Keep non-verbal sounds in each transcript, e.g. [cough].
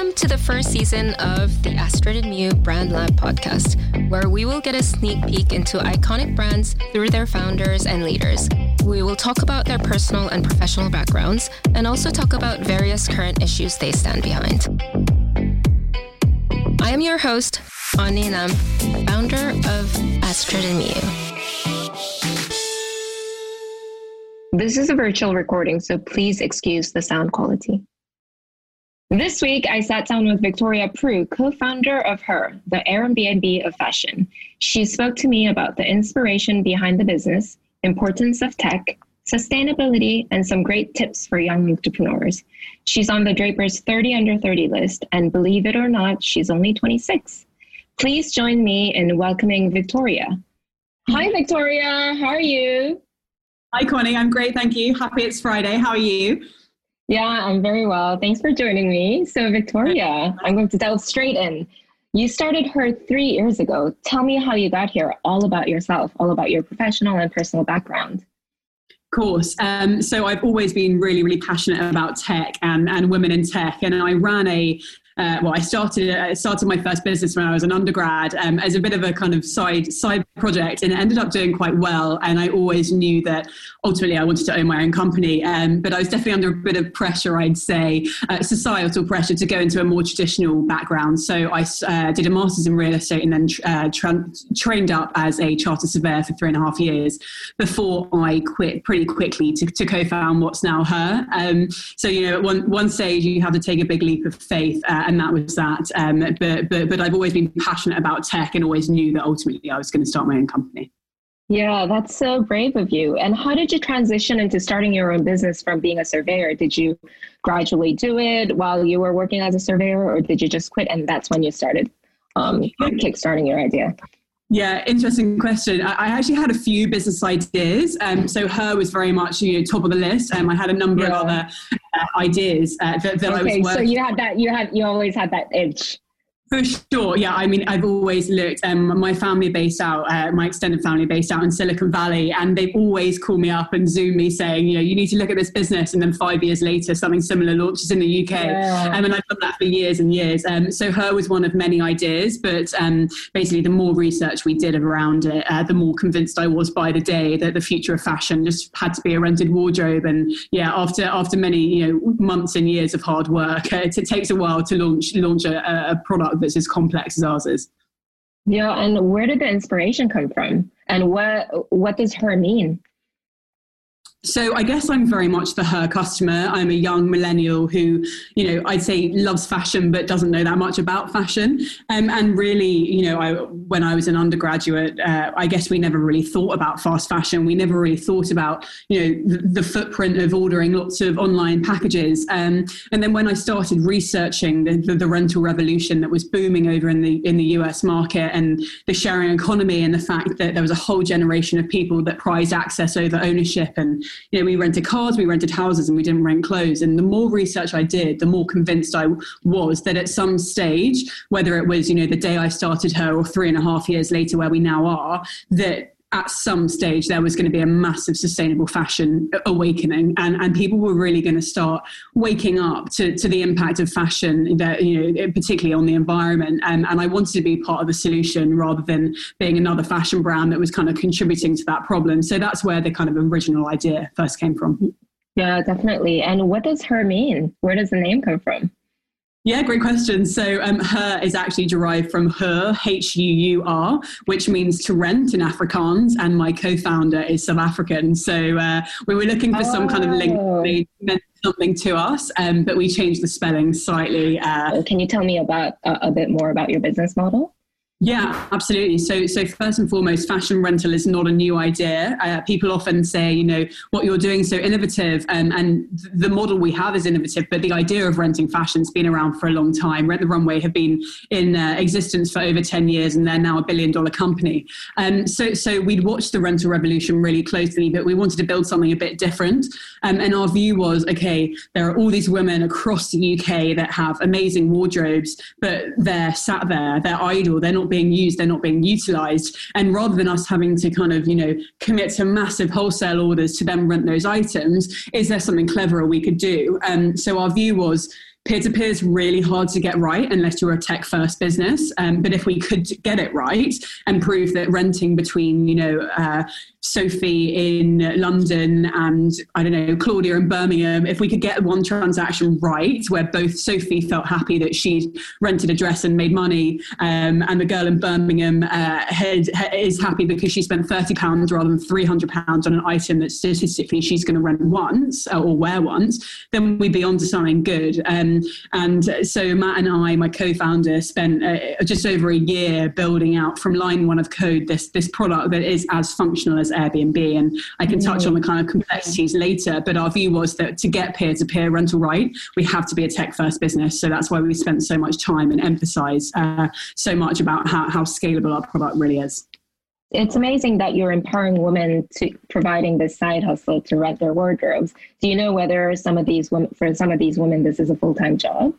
Welcome to the first season of the Astrid and Miyu Brand Lab podcast, where we will get a sneak peek into iconic brands through their founders and leaders. We will talk about their personal and professional backgrounds and also talk about various current issues they stand behind. I am your host, Connie Nam, founder of Astrid and Miyu. This is a virtual recording, so please excuse the sound quality. This week, I sat down with Victoria Prew, co founder of Hurr, the Airbnb of fashion. She spoke to me about the inspiration behind the business, importance of tech, sustainability, and some great tips for young entrepreneurs. She's on the Drapers 30 under 30 list, and believe it or not, she's only 26. Please join me in welcoming Victoria. Hi, Victoria. How are you? Hi, Connie. I'm great. Thank you. Happy it's Friday. How are you? Yeah, I'm very well. Thanks for joining me. So, Victoria, I'm going to delve straight in. You started Hurr three years ago. Tell me how you got here, all about yourself, all about your professional and personal background Of course. Um, so I've always been really, really passionate about tech and, and women in tech. And I ran a uh, well, I started I started my first business when I was an undergrad um, as a bit of a kind of side side project, and it ended up doing quite well. And I always knew that ultimately I wanted to own my own company, um, but I was definitely under a bit of pressure, I'd say, uh, societal pressure to go into a more traditional background. So I uh, did a master's in real estate and then uh, tra- trained up as a chartered surveyor for three and a half years before I quit pretty quickly to, to co-found what's now Hurr. Um, so you know, at one one stage you have to take a big leap of faith uh, and that was that. Um, but, but, but I've always been passionate about tech and always knew that ultimately I was going to start my own company. Yeah, that's so brave of you. And how did you transition into starting your own business from being a surveyor? Did you gradually do it while you were working as a surveyor, or did you just quit and that's when you started um, kickstarting your idea? Yeah, interesting question. I actually had a few business ideas. Um, so Hurr was very much you know top of the list. Um, I had a number yeah. of other ideas uh, that, that okay, I was working. So you had that. You had you always had that edge. For sure, yeah. I mean, I've always looked. Um, my family based out, uh, my extended family based out in Silicon Valley, and they've always called me up and Zoom me saying, you know, you need to look at this business. And then five years later, something similar launches in the UK. Yeah. Um, and I've done that for years and years. Um, so Hurr was one of many ideas, but um, basically, the more research we did around it, uh, the more convinced I was by the day that the future of fashion just had to be a rented wardrobe. And yeah, after after many you know months and years of hard work, it, [laughs] it takes a while to launch launch a, a product that's as complex as ours is. Yeah, and where did the inspiration come from? And what what does Hurr mean? So I guess I'm very much the Hurr customer. I'm a young millennial who, you know, I'd say loves fashion but doesn't know that much about fashion. Um, and really, you know, I, when I was an undergraduate, uh, I guess we never really thought about fast fashion. We never really thought about, you know, the, the footprint of ordering lots of online packages. Um, and then when I started researching the, the, the rental revolution that was booming over in the in the US market and the sharing economy and the fact that there was a whole generation of people that prized access over ownership and you know, we rented cars, we rented houses, and we didn't rent clothes. And the more research I did, the more convinced I was that at some stage, whether it was, you know, the day I started Hurr or three and a half years later, where we now are, that at some stage there was going to be a massive sustainable fashion awakening and, and people were really going to start waking up to, to the impact of fashion that you know particularly on the environment. And, and I wanted to be part of the solution rather than being another fashion brand that was kind of contributing to that problem. So that's where the kind of original idea first came from. Yeah definitely. And what does Hurr mean? Where does the name come from yeah, great question. So, um, Hurr is actually derived from huur, H U U R, which means to rent in Afrikaans, and my co founder is South African. So, uh, we were looking for oh. some kind of link oh. meant something to us, um, but we changed the spelling slightly. Uh, Can you tell me about uh, a bit more about your business model? Yeah, absolutely. So, so first and foremost, fashion rental is not a new idea. Uh, people often say, you know, what you're doing so innovative, um, and the model we have is innovative. But the idea of renting fashion's been around for a long time. Rent the Runway have been in uh, existence for over ten years, and they're now a billion-dollar company. Um, so, so we'd watched the rental revolution really closely, but we wanted to build something a bit different. Um, and our view was, okay, there are all these women across the UK that have amazing wardrobes, but they're sat there, they're idle, they're not being used, they're not being utilized. And rather than us having to kind of, you know, commit to massive wholesale orders to then rent those items, is there something cleverer we could do? Um, so our view was peer to peer is really hard to get right unless you're a tech first business. Um, but if we could get it right and prove that renting between, you know, uh, Sophie in London and I don't know, Claudia in Birmingham, if we could get one transaction right where both Sophie felt happy that she'd rented a dress and made money, um, and the girl in Birmingham uh, had, is happy because she spent £30 rather than £300 on an item that statistically she's going to rent once uh, or wear once, then we'd be on to something good. Um, and so Matt and I, my co-founder, spent uh, just over a year building out from line one of code this, this product that is as functional as Airbnb. And I can touch on the kind of complexities later, but our view was that to get peer to peer rental right, we have to be a tech first business. So that's why we spent so much time and emphasize uh, so much about how, how scalable our product really is. It's amazing that you're empowering women to providing this side hustle to rent their wardrobes. Do you know whether some of these women, for some of these women, this is a full time job?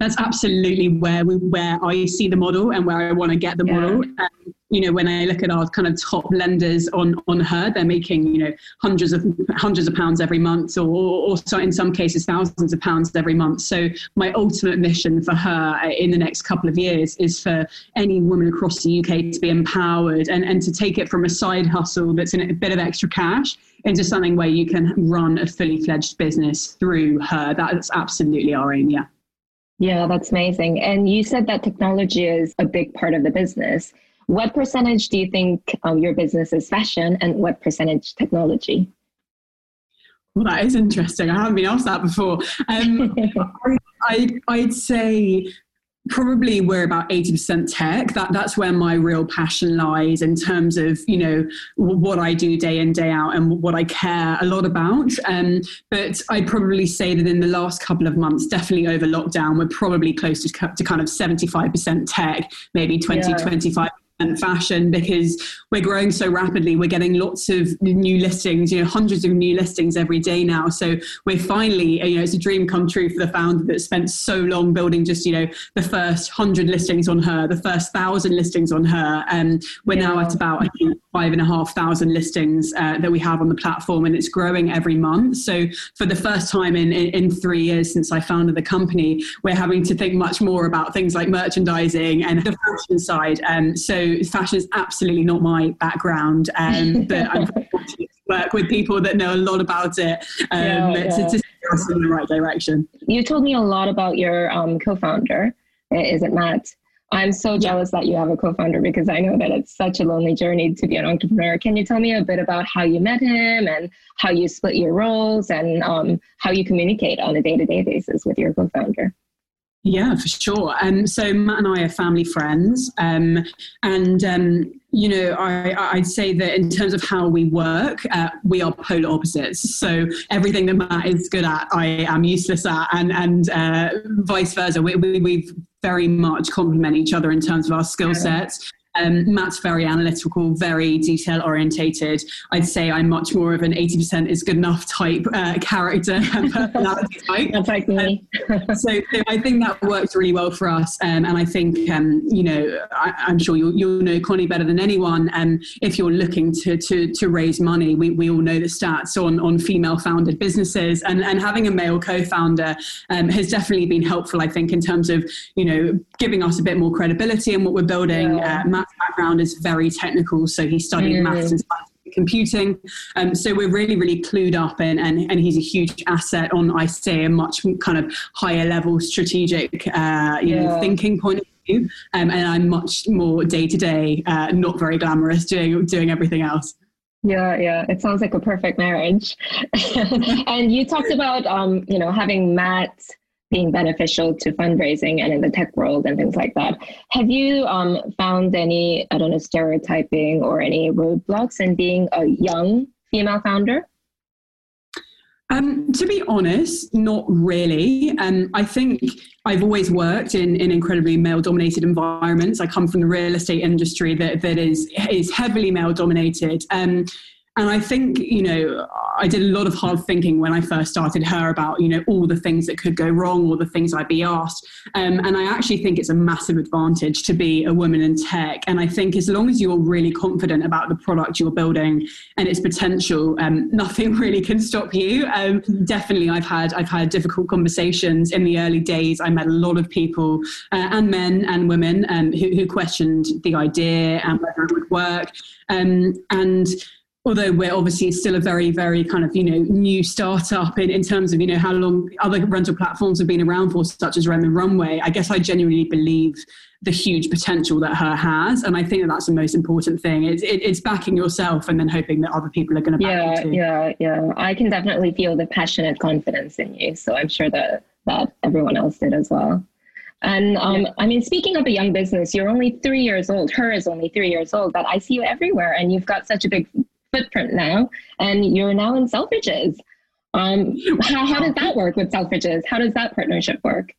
That's absolutely where we, where I see the model and where I want to get the yeah. model. Um, you know, when I look at our kind of top lenders on on Hurr, they're making you know hundreds of hundreds of pounds every month, or also in some cases thousands of pounds every month. So my ultimate mission for Hurr uh, in the next couple of years is for any woman across the UK to be empowered and and to take it from a side hustle that's a bit of extra cash into something where you can run a fully fledged business through Hurr. That's absolutely our aim. Yeah. Yeah, that's amazing. And you said that technology is a big part of the business. What percentage do you think um, your business is fashion and what percentage technology? Well, that is interesting. I haven't been asked that before. Um, [laughs] I, I'd say probably we're about 80% tech that that's where my real passion lies in terms of you know what i do day in day out and what i care a lot about um, but i'd probably say that in the last couple of months definitely over lockdown we're probably close to, to kind of 75% tech maybe 20 yeah. 25 and fashion because we're growing so rapidly. We're getting lots of new listings, you know, hundreds of new listings every day now. So we're finally, you know, it's a dream come true for the founder that spent so long building just, you know, the first hundred listings on Hurr, the first thousand listings on Hurr. And we're yeah. now at about, I think, five and a half thousand listings uh, that we have on the platform and it's growing every month. So for the first time in, in, in three years since I founded the company, we're having to think much more about things like merchandising and the fashion side. Um, so fashion is absolutely not my background, um, [laughs] but I'm fortunate to work with people that know a lot about it um, yeah, yeah. to, to steer us in the right direction. You told me a lot about your um, co-founder. Is it Matt? I'm so jealous that you have a co-founder because I know that it's such a lonely journey to be an entrepreneur. Can you tell me a bit about how you met him and how you split your roles and um, how you communicate on a day-to-day basis with your co-founder? Yeah, for sure. Um, so Matt and I are family friends, um, and um, you know, I, would say that in terms of how we work, uh, we are polar opposites. So everything that Matt is good at, I am useless at, and and uh, vice versa. We, we, we very much complement each other in terms of our skill sets. Um, Matt's very analytical, very detail orientated. I'd say I'm much more of an 80% is good enough type uh, [laughs] character [laughs] personality type. That's like me. Um, so, so, I think that works really well for us. Um, and I think, um, you know, I, am sure you'll, you'll, know Connie better than anyone. And if you're looking to, to, to raise money, we, we all know the stats on, on female founded businesses. And, and having a male co founder um, has definitely been helpful, I think, in terms of, you know, giving us a bit more credibility in what we're building. Yeah. Uh, Background is very technical, so he studied mm. maths and computing. Um, so we're really, really clued up, and, and, and he's a huge asset on, I say, a much kind of higher level strategic, uh, you yeah. know, thinking point of view. Um, and I'm much more day to day, not very glamorous, doing doing everything else. Yeah, yeah, it sounds like a perfect marriage. [laughs] and you talked about, um, you know, having Matt being beneficial to fundraising and in the tech world and things like that. Have you um, found any, I don't know, stereotyping or any roadblocks in being a young female founder? Um, to be honest, not really. Um, I think I've always worked in, in incredibly male dominated environments. I come from the real estate industry that, that is, is heavily male dominated. Um, and I think, you know, I did a lot of hard thinking when I first started Hurr about, you know, all the things that could go wrong or the things I'd be asked. Um, and I actually think it's a massive advantage to be a woman in tech. And I think as long as you're really confident about the product you're building and its potential, um, [laughs] nothing really can stop you. Um, definitely, I've had I've had difficult conversations in the early days. I met a lot of people uh, and men and women um, who, who questioned the idea and whether it would work. Um, and although we're obviously still a very very kind of you know new startup in, in terms of you know how long other rental platforms have been around for such as Rent the Runway i guess i genuinely believe the huge potential that Hurr has and i think that that's the most important thing it's, it, it's backing yourself and then hoping that other people are going to back yeah you too. yeah yeah i can definitely feel the passionate confidence in you so i'm sure that that everyone else did as well and um, yeah. I mean, speaking of a young business, you're only three years old. Hurr is only three years old, but I see you everywhere, and you've got such a big footprint now, and you're now in Selfridges. Um, how, how does that work with Selfridges? How does that partnership work?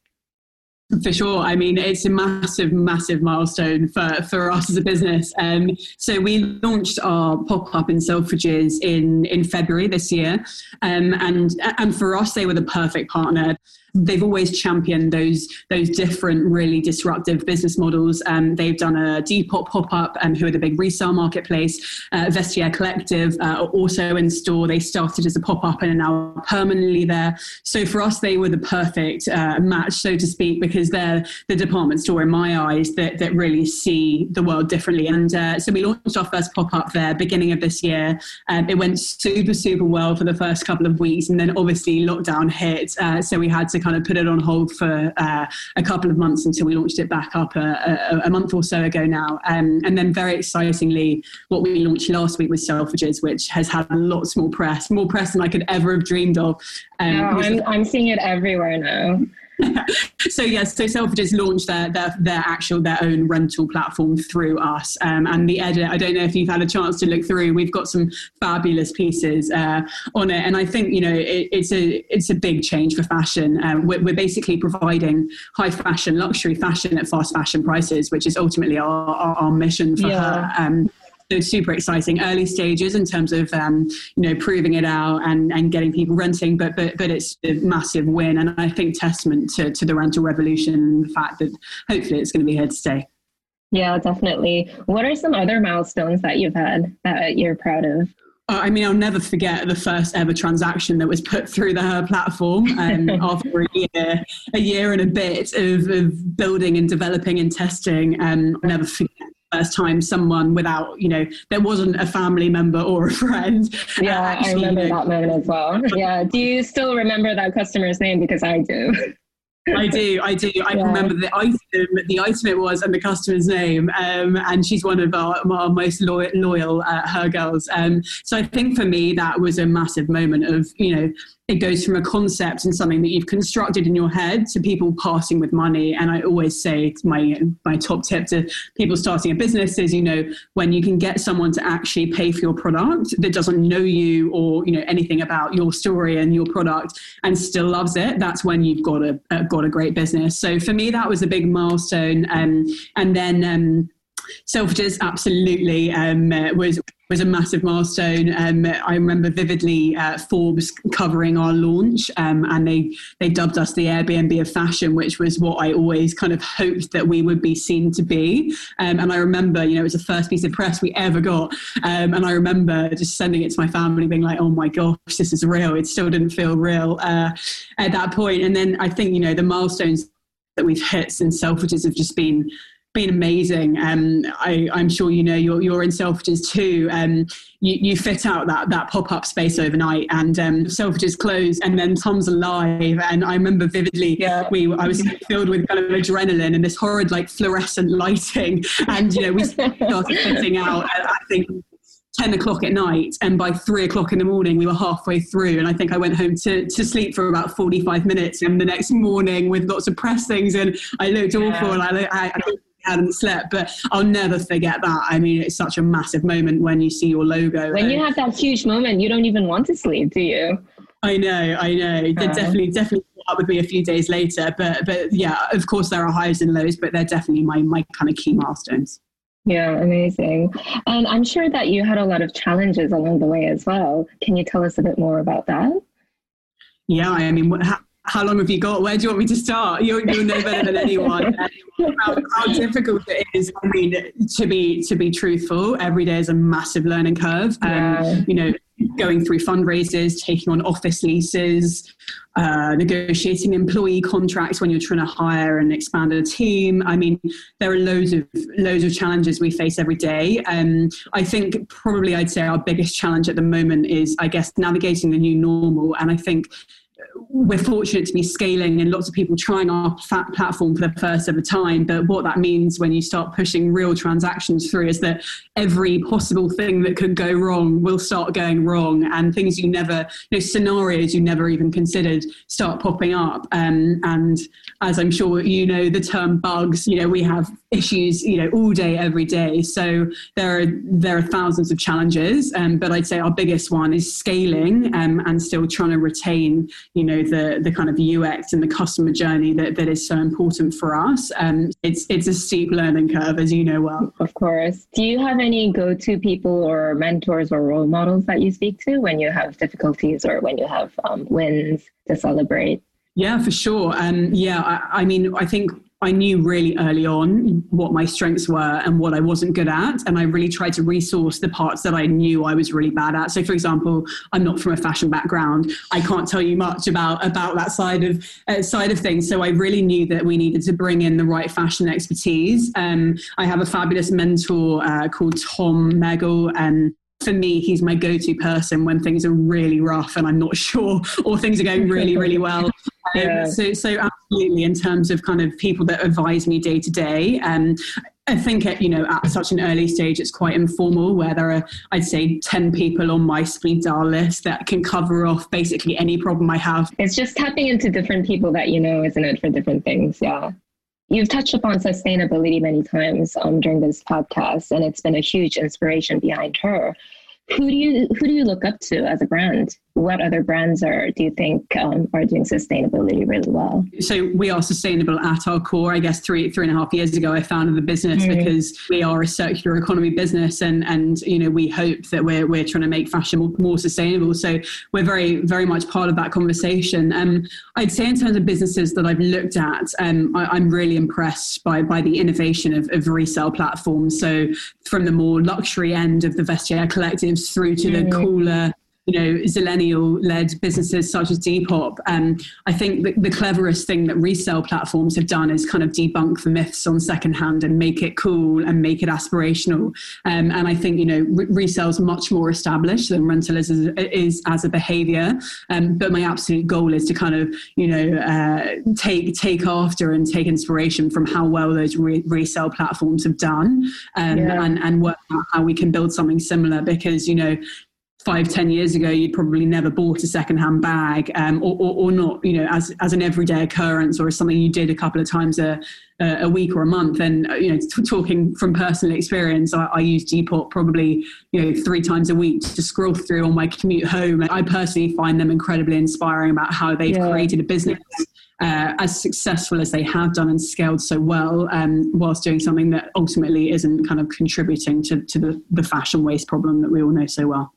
For sure. I mean, it's a massive, massive milestone for, for us as a business. Um, so we launched our pop up in Selfridges in, in February this year. Um, and, and for us, they were the perfect partner they've always championed those those different really disruptive business models. Um, they've done a Depop pop up, um, who are the big resale marketplace. Uh, Vestiaire Collective uh, also in store. They started as a pop up and are now permanently there. So for us, they were the perfect uh, match, so to speak, because they're the department store in my eyes that that really see the world differently. And uh, so we launched our first pop up there beginning of this year. Um, it went super super well for the first couple of weeks, and then obviously lockdown hit, uh, so we had to kind of put it on hold for uh, a couple of months until we launched it back up a, a, a month or so ago now. Um, and then very excitingly, what we launched last week was Selfridges, which has had lots more press, more press than I could ever have dreamed of. Um, I'm, I'm seeing it everywhere now. [laughs] so yes, so Selfridges launched their, their their actual their own rental platform through us, um, and the edit. I don't know if you've had a chance to look through. We've got some fabulous pieces uh, on it, and I think you know it, it's a it's a big change for fashion. Um, we're, we're, basically providing high fashion, luxury fashion at fast fashion prices, which is ultimately our, our, our mission for yeah. Hurr. Um, so super exciting. Early stages in terms of um, you know proving it out and, and getting people renting but but but it's a massive win and I think testament to, to the rental revolution and the fact that hopefully it's going to be here to stay. Yeah definitely. What are some other milestones that you've had that you're proud of? Uh, I mean, I'll never forget the first ever transaction that was put through the Hurr platform um, [laughs] after a year, a year and a bit of, of building and developing and testing. Um, I'll never forget first time someone without, you know, there wasn't a family member or a friend. Yeah, uh, actually, I remember you know, that moment as well. [laughs] Yeah. Do you still remember that customer's name? Because I do. I do, I do. I yeah. remember the item, the item it was, and the customer's name. Um, and she's one of our, our most loyal, loyal uh, Hurr girls. Um, so I think for me that was a massive moment of you know it goes from a concept and something that you've constructed in your head to people passing with money. And I always say my my top tip to people starting a business is, you know, when you can get someone to actually pay for your product that doesn't know you or you know anything about your story and your product and still loves it, that's when you've got a uh, got a great business. So for me, that was a big milestone. Um, and then. Um, Selfridges absolutely um, was was a massive milestone. Um, I remember vividly uh, Forbes covering our launch, um, and they they dubbed us the Airbnb of fashion, which was what I always kind of hoped that we would be seen to be. Um, and I remember, you know, it was the first piece of press we ever got, um, and I remember just sending it to my family, being like, "Oh my gosh, this is real." It still didn't feel real uh, at that point. And then I think, you know, the milestones that we've hit since Selfridges have just been been amazing. Um, I, am sure you know you're, you're in Selfridges too. Um, you, you fit out that, that pop up space overnight, and um, Selfridges closed, and then Tom's alive. And I remember vividly, yeah. we I was [laughs] filled with kind of adrenaline and this horrid like fluorescent [laughs] lighting, and you know we started fitting out. I think 10 o'clock at night and by 3 o'clock in the morning we were halfway through and i think i went home to, to sleep for about 45 minutes and the next morning with lots of press things and i looked yeah. awful and i, I, I hadn't slept. But I'll never forget that. I mean, it's such a massive moment when you see your logo. When you have that huge moment, you don't even want to sleep, do you? I know, I know. They definitely, definitely up with me a few days later. But, but yeah, of course there are highs and lows, but they're definitely my my kind of key milestones. Yeah, amazing. And I'm sure that you had a lot of challenges along the way as well. Can you tell us a bit more about that? Yeah, I mean, how, how long have you got? Where do you want me to start? You'll, you'll know better than anyone [laughs] how, how, difficult it is. I mean, to be to be truthful, every day is a massive learning curve. Um, yeah. You know, going through fundraisers, taking on office leases, uh, negotiating employee contracts when you're trying to hire and expand a team. I mean, there are loads of loads of challenges we face every day. Um, I think probably I'd say our biggest challenge at the moment is, I guess, navigating the new normal. And I think we're fortunate to be scaling and lots of people trying our platform for the first ever time. But what that means when you start pushing real transactions through is that every possible thing that could go wrong will start going wrong, and things you never, you know, scenarios you never even considered start popping up. Um, and as I'm sure you know, the term bugs, you know, we have issues, you know, all day, every day. So there are there are thousands of challenges, um, but I'd say our biggest one is scaling um, and still trying to retain, you know, the the kind of UX and the customer journey that, that is so important for us. Um, it's it's a steep learning curve, as you know well. Of course. Do you have any go to people or mentors or role models that you speak to when you have difficulties or when you have um, wins to celebrate? Yeah, for sure. Um, yeah, I, I mean, I think I knew really early on what my strengths were and what I wasn't good at. And I really tried to resource the parts that I knew I was really bad at. So, for example, I'm not from a fashion background. I can't tell you much about, about that side of, uh, side of things. So, I really knew that we needed to bring in the right fashion expertise. Um, I have a fabulous mentor uh, called Tom Meggle. And for me, he's my go to person when things are really rough and I'm not [laughs] sure, or things are going really, really well. Yeah. so, so absolutely, in terms of kind of people that advise me day to day, um, I think at you know at such an early stage, it's quite informal. Where there are, I'd say, ten people on my speed dial list that can cover off basically any problem I have. It's just tapping into different people that you know, isn't it, for different things? Yeah. You've touched upon sustainability many times um, during this podcast, and it's been a huge inspiration behind Hurr. Who do you who do you look up to as a brand? What other brands are do you think um, are doing sustainability really well so we are sustainable at our core i guess three three and a half years ago i founded the business mm. because we are a circular economy business and and you know we hope that we're, we're trying to make fashion more, more sustainable so we're very very much part of that conversation um, i'd say in terms of businesses that i've looked at um, I, am really impressed by by the innovation of, of resale platforms so from the more luxury end of the vestiaire collectives through to mm. the cooler you know, zillennial-led businesses such as Depop. Um, I think the, the, cleverest thing that resale platforms have done is kind of debunk the myths on secondhand and make it cool and make it aspirational. Um, and I think you know, re- resale is much more established than rental is, is as a behaviour. Um, but my absolute goal is to kind of you know uh, take take after and take inspiration from how well those re- resale platforms have done, um, yeah. and and work out how we can build something similar. Because you know five ten years ago you'd probably never bought a secondhand bag um, or, or, or, not you know as, as an everyday occurrence or as something you did a couple of times a, a week or a month and you know t- talking from personal experience I, I use Depop probably you know three times a week to scroll through on my commute home I personally find them incredibly inspiring about how they've yeah. created a business uh, as successful as they have done and scaled so well, um, whilst doing something that ultimately isn't kind of contributing to, to the, the fashion waste problem that we all know so well.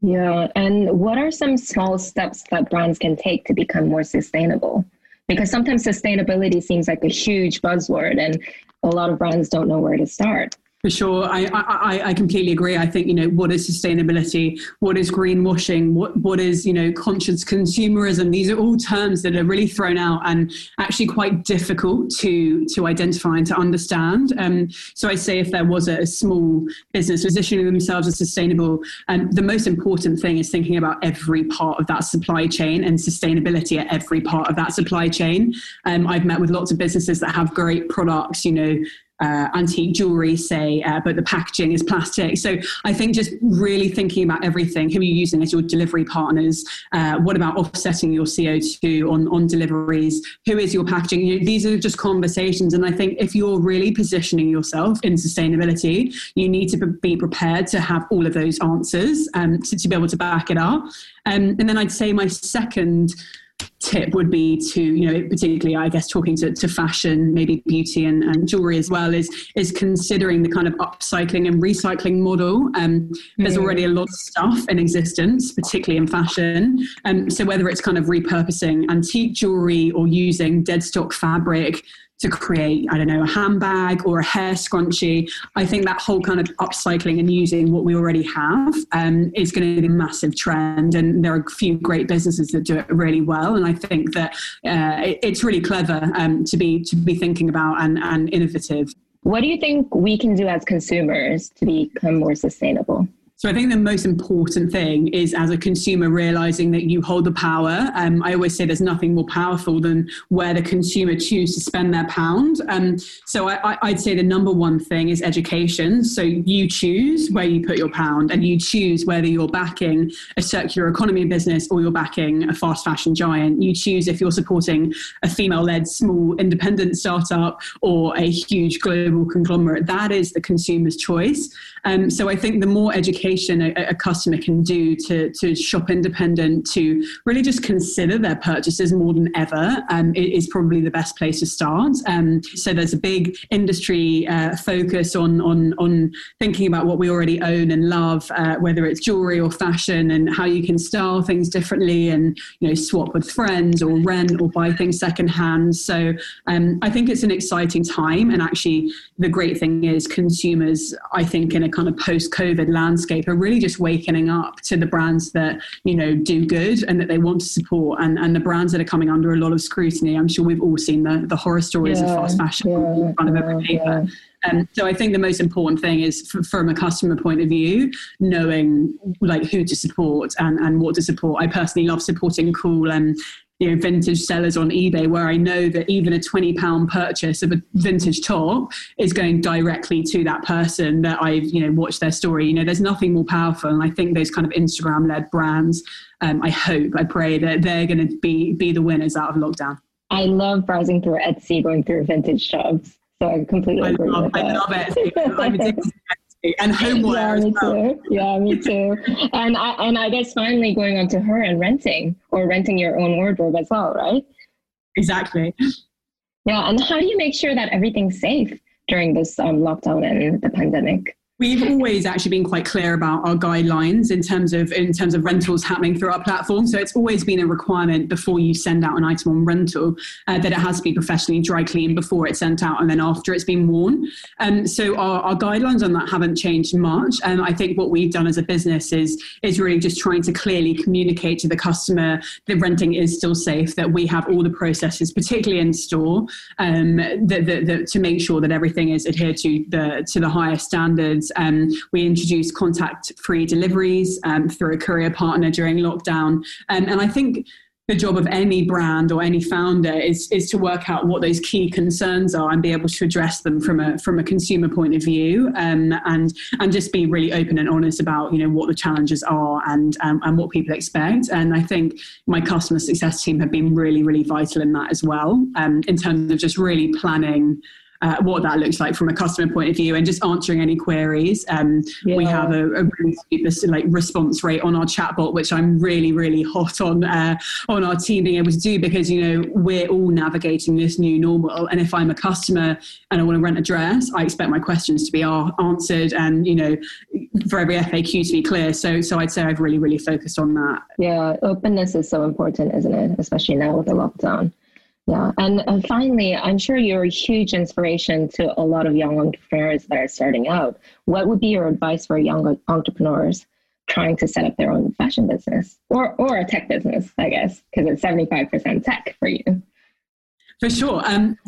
Yeah. And what are some small steps that brands can take to become more sustainable? Because sometimes sustainability seems like a huge buzzword and a lot of brands don't know where to start. For sure, I, I, I completely agree. I think you know what is sustainability, what is greenwashing, what what is you know conscious consumerism. These are all terms that are really thrown out and actually quite difficult to to identify and to understand. Um, so I say if there was a, a small business positioning themselves as sustainable, um, the most important thing is thinking about every part of that supply chain and sustainability at every part of that supply chain. Um, I've met with lots of businesses that have great products, you know, uh, antique jewelry, say, uh, but the packaging is plastic. So I think just really thinking about everything. Who are you using as your delivery partners? Uh, what about offsetting your CO2 on, on deliveries? Who is your packaging? You these are just conversations. And I think if you're really positioning yourself in sustainability, you need to be prepared to have all of those answers um, to, to be able to back it up. Um, and then I'd say my second tip would be to you know particularly i guess talking to, to fashion maybe beauty and, and jewelry as well is is considering the kind of upcycling and recycling model. Um, there's already a lot of stuff in existence particularly in fashion. Um, so whether it's kind of repurposing antique jewelry or using dead stock fabric to create, I don't know, a handbag or a hair scrunchie. I think that whole kind of upcycling and using what we already have um, is going to be a massive trend. And there are a few great businesses that do it really well. And I think that uh, it, it's really clever um, to be to be thinking about and, and innovative. What do you think we can do as consumers to become more sustainable? So I think the most important thing is as a consumer realizing that you hold the power. Um, I always say there's nothing more powerful than where the consumer choose to spend their pound. Um, so I, would say the number one thing is education. So you choose where you put your pound and you choose whether you're backing a circular economy business or you're backing a fast fashion giant. You choose if you're supporting a female led small independent startup or a huge global conglomerate. That is the consumer's choice. Um, so I think the more education a, a, customer can do to, to shop independent, to really just consider their purchases more than ever, um, is probably the best place to start. Um, so there's a big industry uh, focus on, on, on thinking about what we already own and love, uh, whether it's jewelry or fashion, and how you can style things differently and you know swap with friends or rent or buy things secondhand. So um, I think it's an exciting time, and actually the great thing is consumers, I think, in a kind of post-COVID landscape are really just waking up to the brands that you know do good and that they want to support, and and the brands that are coming under a lot of scrutiny. I'm sure we've all seen the the horror stories yeah, of fast fashion yeah, in front of every paper. Um, so I think the most important thing is f- from a customer point of view, knowing like who to support and, and what to support. I personally love supporting cool and you know vintage sellers on ebay where i know that even a 20 pound purchase of a vintage top is going directly to that person that i've you know watched their story. You know there's nothing more powerful. And i think those kind of instagram led brands um, i hope i pray that they're going to be be the winners out of lockdown. I love browsing through etsy going through vintage shops. So i completely I agree love, with that. I love [laughs] Etsy. I'm addicted and homeware. Yeah, me well. too. Yeah, me too. and I and I guess finally going on to Hurr and renting or renting your own wardrobe as well, right? Exactly. Yeah, and how do you make sure that everything's safe during this um, lockdown and the pandemic? We've always actually been quite clear about our guidelines in terms of in terms of rentals happening through our platform. So it's always been a requirement before you send out an item on rental uh, that it has to be professionally dry cleaned before it's sent out and then after it's been worn. Um, so our, our guidelines on that haven't changed much. And um, I think what we've done as a business is is really just trying to clearly communicate to the customer that renting is still safe, that we have all the processes, particularly in store, um, that, that, that, to make sure that everything is adhered to the to the highest standards um, we introduced contact free deliveries um, through a courier partner during lockdown. Um, and I think the job of any brand or any founder is is to work out what those key concerns are and be able to address them from a from a consumer point of view um, and and just be really open and honest about you know what the challenges are and um, and what people expect and I think my customer success team have been really really vital in that as well um, in terms of just really planning uh, what that looks like from a customer point of view and just answering any queries. Um, yeah. We have a, a really super like response rate on our chatbot, which I'm really, really hot on uh, on our team being able to do because you know we're all navigating this new normal. And if I'm a customer and I want to rent a dress, I expect my questions to be answered and you know for every FAQ to be clear. So so I'd say I've really, really focused on that. Yeah, openness is so important, isn't it? Especially now with the lockdown. Yeah. And finally, I'm sure you're a huge inspiration to a lot of young entrepreneurs that are starting out. What would be your advice for young entrepreneurs trying to set up their own fashion business or, or a tech business, I guess, because it's 75% tech for you? For sure. Um,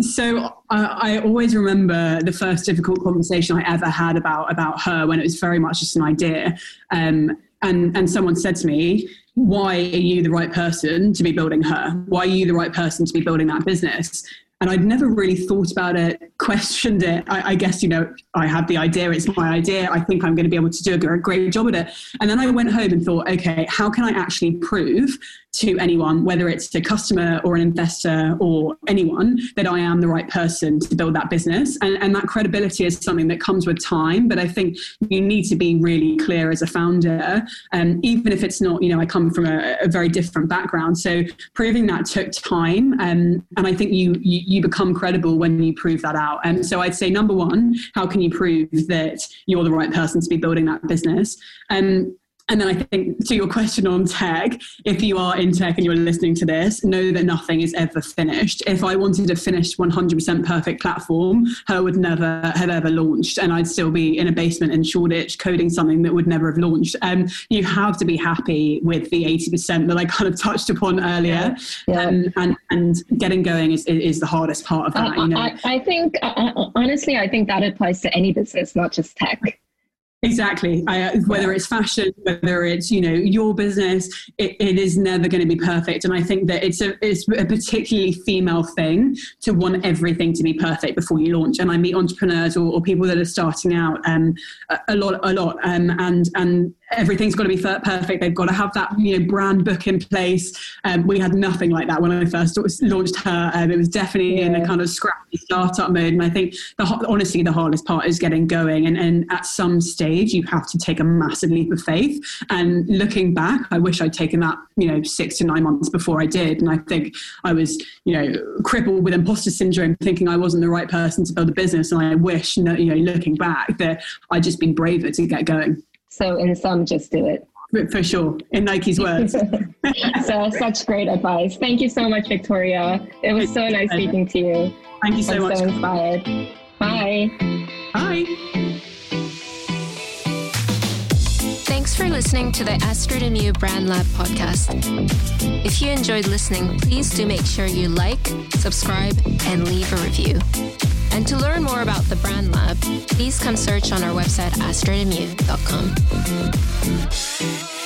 so uh, I always remember the first difficult conversation I ever had about about Hurr when it was very much just an idea. Um, and and someone said to me, why are you the right person to be building Hurr? Why are you the right person to be building that business? And I'd never really thought about it, questioned it. I, I, guess, you know, I had the idea, it's my idea. I think I'm going to be able to do a great job at it. And then I went home and thought, okay, how can I actually prove to anyone, whether it's a customer or an investor or anyone, that I am the right person to build that business. And, and that credibility is something that comes with time. But I think you need to be really clear as a founder, um, even if it's not, you know, I come from a, a very different background. So proving that took time. Um, and I think you, you, you become credible when you prove that out. And so I'd say number one, how can you prove that you're the right person to be building that business? Um, and then I think to your question on tech, if you are in tech and you're listening to this, know that nothing is ever finished. If I wanted a finished 100% perfect platform, Hurr would never have ever launched, and I'd still be in a basement in Shoreditch coding something that would never have launched. And um, you have to be happy with the 80% that I kind of touched upon earlier, yeah. Um, and and getting going is is the hardest part of that. Uh, you know? I, I think uh, honestly, I think that applies to any business, not just tech. Exactly. I, whether it's fashion, whether it's you know your business, it, it is never going to be perfect. And I think that it's a it's a particularly female thing to want everything to be perfect before you launch. And I meet entrepreneurs or, or people that are starting out um, a, a lot, a lot, um, and and everything's got to be perfect. They've got to have that you know brand book in place. Um, we had nothing like that when I first launched Hurr. Um, it was definitely yeah. in a kind of scrappy startup mode. And I think the honestly the hardest part is getting going. And, and at some stage you have to take a massive leap of faith. And looking back, I wish I'd taken that you know six to nine months before I did. And I think I was you know crippled with imposter syndrome, thinking I wasn't the right person to build a business. And I wish you know looking back that I'd just been braver to get going. So in sum, just do it. For sure, in Nike's words. [laughs] so such great advice. Thank you so much, Victoria. It was so nice speaking to you. Thank you so I'm much. So inspired. Bye. Bye. Thanks for listening to the Astrid and Miyu Brand Lab podcast. If you enjoyed listening, please do make sure you like, subscribe, and leave a review. And to learn more about the Brand Lab, please come search on our website astridandmiyu.com.